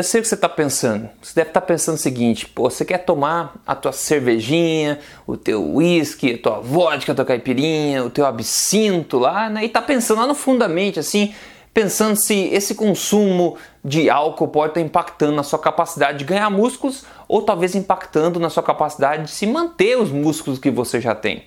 Eu sei o que você está pensando. Você deve estar tá pensando o seguinte: pô, você quer tomar a tua cervejinha, o teu whisky, a tua vodka, a tua caipirinha, o teu absinto lá, né? E está pensando lá no fundamente assim, pensando se esse consumo de álcool pode estar impactando na sua capacidade de ganhar músculos ou talvez impactando na sua capacidade de se manter os músculos que você já tem.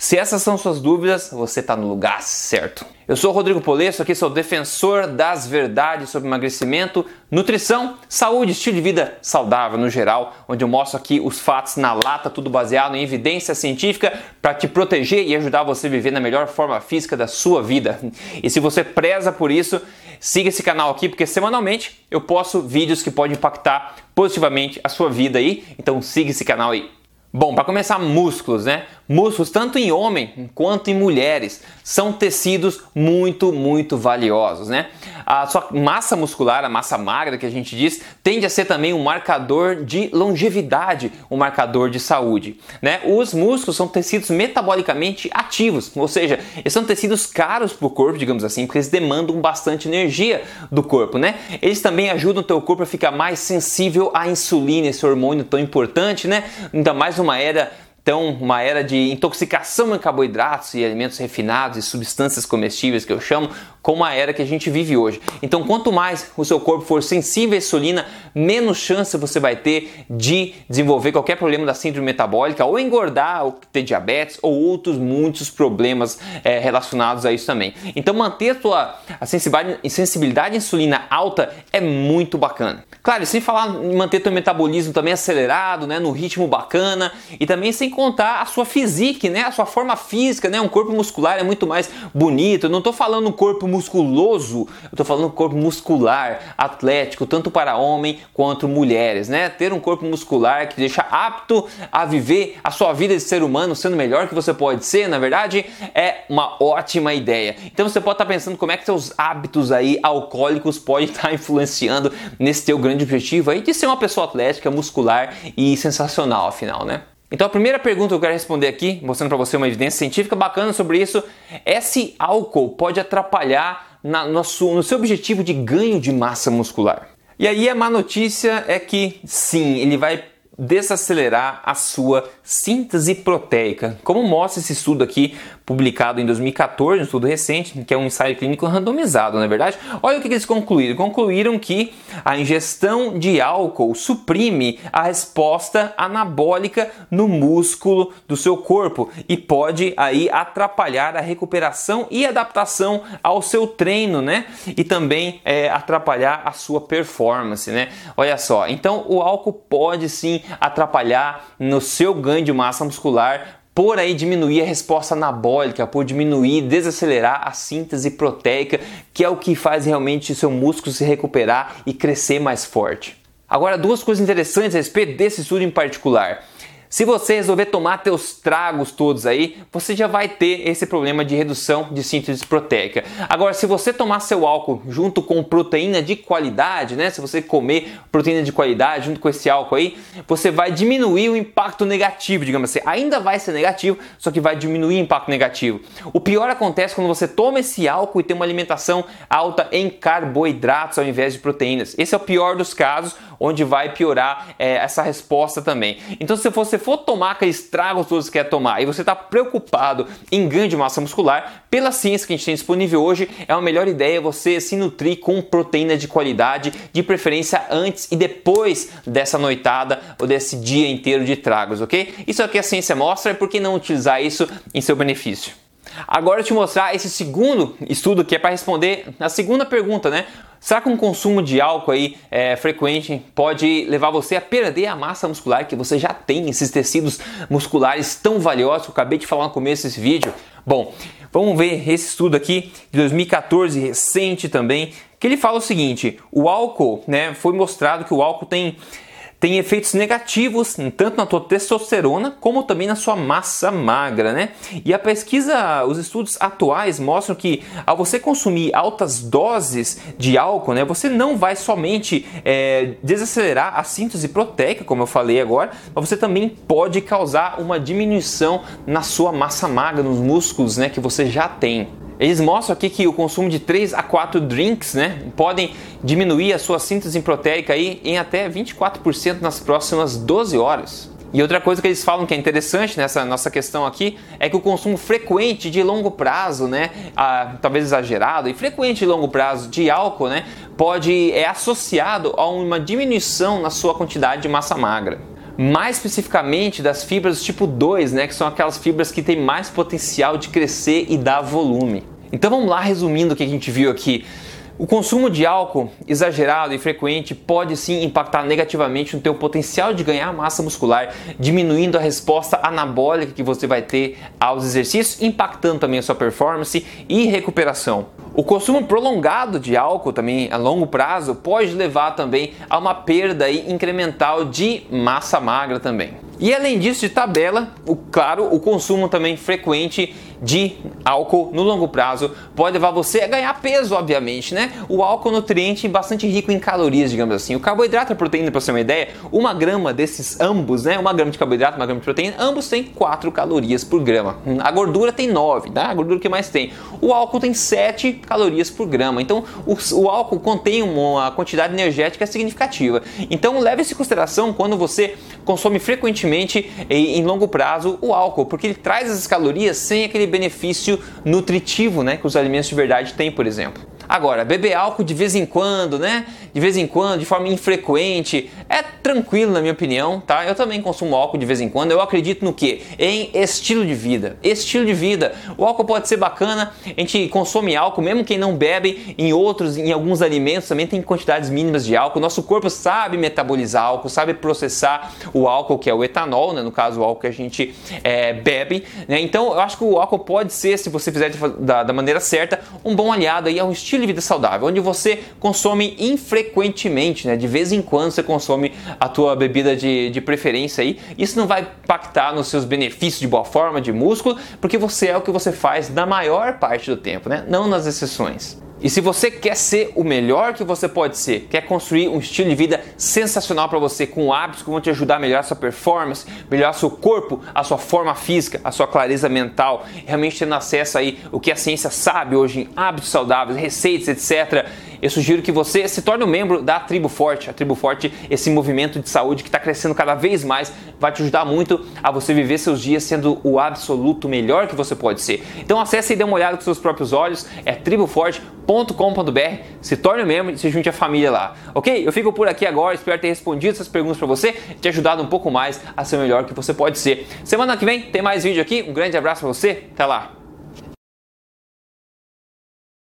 Se essas são suas dúvidas, você está no lugar certo. Eu sou Rodrigo Polesso, aqui sou defensor das verdades sobre emagrecimento, nutrição, saúde, estilo de vida saudável no geral, onde eu mostro aqui os fatos na lata, tudo baseado em evidência científica para te proteger e ajudar você a viver na melhor forma física da sua vida. E se você preza por isso, siga esse canal aqui porque semanalmente eu posto vídeos que podem impactar positivamente a sua vida aí. Então siga esse canal aí. Bom, para começar, músculos, né? Músculos, tanto em homem quanto em mulheres, são tecidos muito, muito valiosos, né? A sua massa muscular, a massa magra que a gente diz, tende a ser também um marcador de longevidade, um marcador de saúde, né? Os músculos são tecidos metabolicamente ativos, ou seja, eles são tecidos caros para o corpo, digamos assim, porque eles demandam bastante energia do corpo, né? Eles também ajudam o teu corpo a ficar mais sensível à insulina, esse hormônio tão importante, né? Ainda mais numa era então, uma era de intoxicação em carboidratos e alimentos refinados e substâncias comestíveis que eu chamo, como a era que a gente vive hoje. Então, quanto mais o seu corpo for sensível à insulina, menos chance você vai ter de desenvolver qualquer problema da síndrome metabólica, ou engordar, ou ter diabetes, ou outros muitos problemas é, relacionados a isso também. Então, manter a sua a sensibilidade, sensibilidade à insulina alta é muito bacana. Claro, sem falar em manter teu metabolismo também acelerado, né, no ritmo bacana, e também sem contar a sua física, né? A sua forma física, né? Um corpo muscular é muito mais bonito. Eu não estou falando um corpo musculoso, eu estou falando um corpo muscular, atlético, tanto para homem quanto mulheres, né? Ter um corpo muscular que deixa apto a viver a sua vida de ser humano sendo melhor que você pode ser, na verdade, é uma ótima ideia. Então você pode estar tá pensando como é que seus hábitos aí alcoólicos podem estar tá influenciando nesse teu grande objetivo aí de ser uma pessoa atlética, muscular e sensacional, afinal, né? Então a primeira pergunta que eu quero responder aqui, mostrando para você uma evidência científica bacana sobre isso, é se álcool pode atrapalhar na, no, no seu objetivo de ganho de massa muscular. E aí a má notícia é que sim, ele vai desacelerar a sua síntese proteica, como mostra esse estudo aqui publicado em 2014, um estudo recente, que é um ensaio clínico randomizado, na é verdade. Olha o que eles concluíram. Concluíram que a ingestão de álcool suprime a resposta anabólica no músculo do seu corpo e pode aí atrapalhar a recuperação e adaptação ao seu treino, né? E também é, atrapalhar a sua performance, né? Olha só, então o álcool pode sim atrapalhar no seu ganho de massa muscular por aí diminuir a resposta anabólica, por diminuir, desacelerar a síntese proteica, que é o que faz realmente seu músculo se recuperar e crescer mais forte. Agora, duas coisas interessantes a respeito desse estudo em particular. Se você resolver tomar teus tragos todos aí, você já vai ter esse problema de redução de síntese proteica. Agora, se você tomar seu álcool junto com proteína de qualidade, né? Se você comer proteína de qualidade junto com esse álcool aí, você vai diminuir o impacto negativo, digamos assim. Ainda vai ser negativo, só que vai diminuir o impacto negativo. O pior acontece quando você toma esse álcool e tem uma alimentação alta em carboidratos ao invés de proteínas. Esse é o pior dos casos, onde vai piorar é, essa resposta também. Então, se você for tomar aqueles tragos todos que quer tomar e você está preocupado em ganho de massa muscular, pela ciência que a gente tem disponível hoje, é a melhor ideia você se nutrir com proteína de qualidade, de preferência antes e depois dessa noitada ou desse dia inteiro de tragos, ok? Isso é que a ciência mostra e por que não utilizar isso em seu benefício? Agora eu te mostrar esse segundo estudo que é para responder a segunda pergunta, né? Será que um consumo de álcool aí é, frequente pode levar você a perder a massa muscular que você já tem, esses tecidos musculares tão valiosos que eu acabei de falar no começo desse vídeo? Bom, vamos ver esse estudo aqui de 2014, recente também, que ele fala o seguinte: o álcool, né, foi mostrado que o álcool tem tem efeitos negativos tanto na tua testosterona como também na sua massa magra, né? E a pesquisa, os estudos atuais mostram que ao você consumir altas doses de álcool, né, você não vai somente é, desacelerar a síntese proteica, como eu falei agora, mas você também pode causar uma diminuição na sua massa magra, nos músculos, né, que você já tem. Eles mostram aqui que o consumo de 3 a 4 drinks, né, podem diminuir a sua síntese proteica aí em até 24% nas próximas 12 horas. E outra coisa que eles falam que é interessante nessa nossa questão aqui é que o consumo frequente de longo prazo, né, a, talvez exagerado e frequente de longo prazo de álcool, né, pode é associado a uma diminuição na sua quantidade de massa magra mais especificamente das fibras do tipo 2, né, que são aquelas fibras que têm mais potencial de crescer e dar volume. Então vamos lá resumindo o que a gente viu aqui. O consumo de álcool exagerado e frequente pode sim impactar negativamente no teu potencial de ganhar massa muscular, diminuindo a resposta anabólica que você vai ter aos exercícios, impactando também a sua performance e recuperação. O consumo prolongado de álcool também a longo prazo pode levar também a uma perda incremental de massa magra também. E além disso, de tabela, o, claro, o consumo também frequente de álcool no longo prazo pode levar você a ganhar peso, obviamente, né? O álcool é um nutriente bastante rico em calorias, digamos assim. O carboidrato e a proteína, para você ter uma ideia, uma grama desses ambos, né? Uma grama de carboidrato, uma grama de proteína, ambos têm 4 calorias por grama. A gordura tem 9, tá? A gordura que mais tem. O álcool tem 7 calorias por grama. Então, o, o álcool contém uma quantidade energética significativa. Então, leve isso em consideração quando você consome frequentemente em longo prazo o álcool, porque ele traz essas calorias sem aquele benefício nutritivo né, que os alimentos de verdade têm, por exemplo. Agora, beber álcool de vez em quando, né? De vez em quando, de forma infrequente, é tranquilo na minha opinião, tá? Eu também consumo álcool de vez em quando. Eu acredito no que? Em estilo de vida. Estilo de vida. O álcool pode ser bacana, a gente consome álcool, mesmo quem não bebe, em outros, em alguns alimentos também tem quantidades mínimas de álcool. Nosso corpo sabe metabolizar álcool, sabe processar o álcool, que é o etanol, né? No caso, o álcool que a gente é, bebe, né? Então, eu acho que o álcool pode ser, se você fizer da, da maneira certa, um bom aliado aí ao estilo estilo de vida saudável, onde você consome infrequentemente, né? De vez em quando você a tua bebida de, de preferência aí. Isso não vai impactar nos seus benefícios de boa forma, de músculo, porque você é o que você faz na maior parte do tempo, né? Não nas exceções. E se você quer ser o melhor que você pode ser, quer construir um estilo de vida sensacional para você, com hábitos que vão te ajudar a melhorar sua performance, melhorar seu corpo, a sua forma física, a sua clareza mental, realmente tendo acesso aí o que a ciência sabe hoje em hábitos saudáveis, receitas, etc eu sugiro que você se torne um membro da Tribo Forte. A Tribo Forte, esse movimento de saúde que está crescendo cada vez mais, vai te ajudar muito a você viver seus dias sendo o absoluto melhor que você pode ser. Então acesse e dê uma olhada com seus próprios olhos, é triboforte.com.br, se torne um membro e se junte à família lá. Ok? Eu fico por aqui agora, espero ter respondido essas perguntas para você, te ajudado um pouco mais a ser o melhor que você pode ser. Semana que vem tem mais vídeo aqui, um grande abraço para você, até lá!